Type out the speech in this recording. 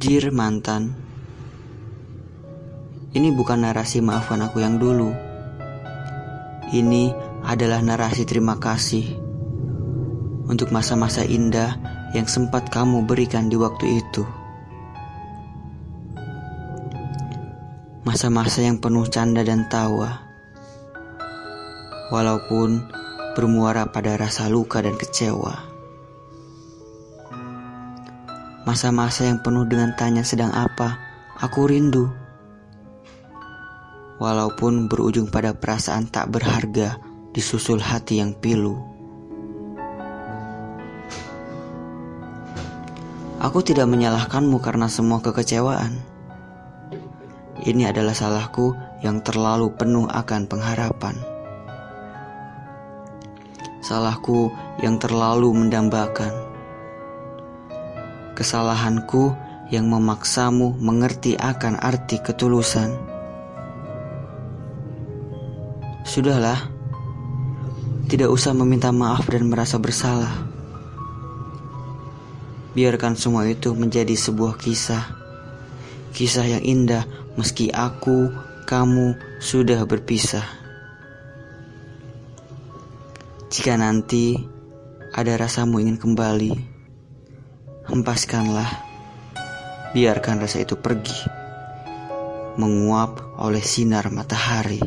Jir mantan, ini bukan narasi maafkan aku yang dulu. Ini adalah narasi terima kasih untuk masa-masa indah yang sempat kamu berikan di waktu itu. Masa-masa yang penuh canda dan tawa, walaupun bermuara pada rasa luka dan kecewa. Masa-masa yang penuh dengan tanya sedang apa, aku rindu. Walaupun berujung pada perasaan tak berharga disusul hati yang pilu. Aku tidak menyalahkanmu karena semua kekecewaan. Ini adalah salahku yang terlalu penuh akan pengharapan. Salahku yang terlalu mendambakan kesalahanku yang memaksamu mengerti akan arti ketulusan. Sudahlah, tidak usah meminta maaf dan merasa bersalah. Biarkan semua itu menjadi sebuah kisah, kisah yang indah meski aku, kamu sudah berpisah. Jika nanti ada rasamu ingin kembali, Hempaskanlah, biarkan rasa itu pergi, menguap oleh sinar matahari.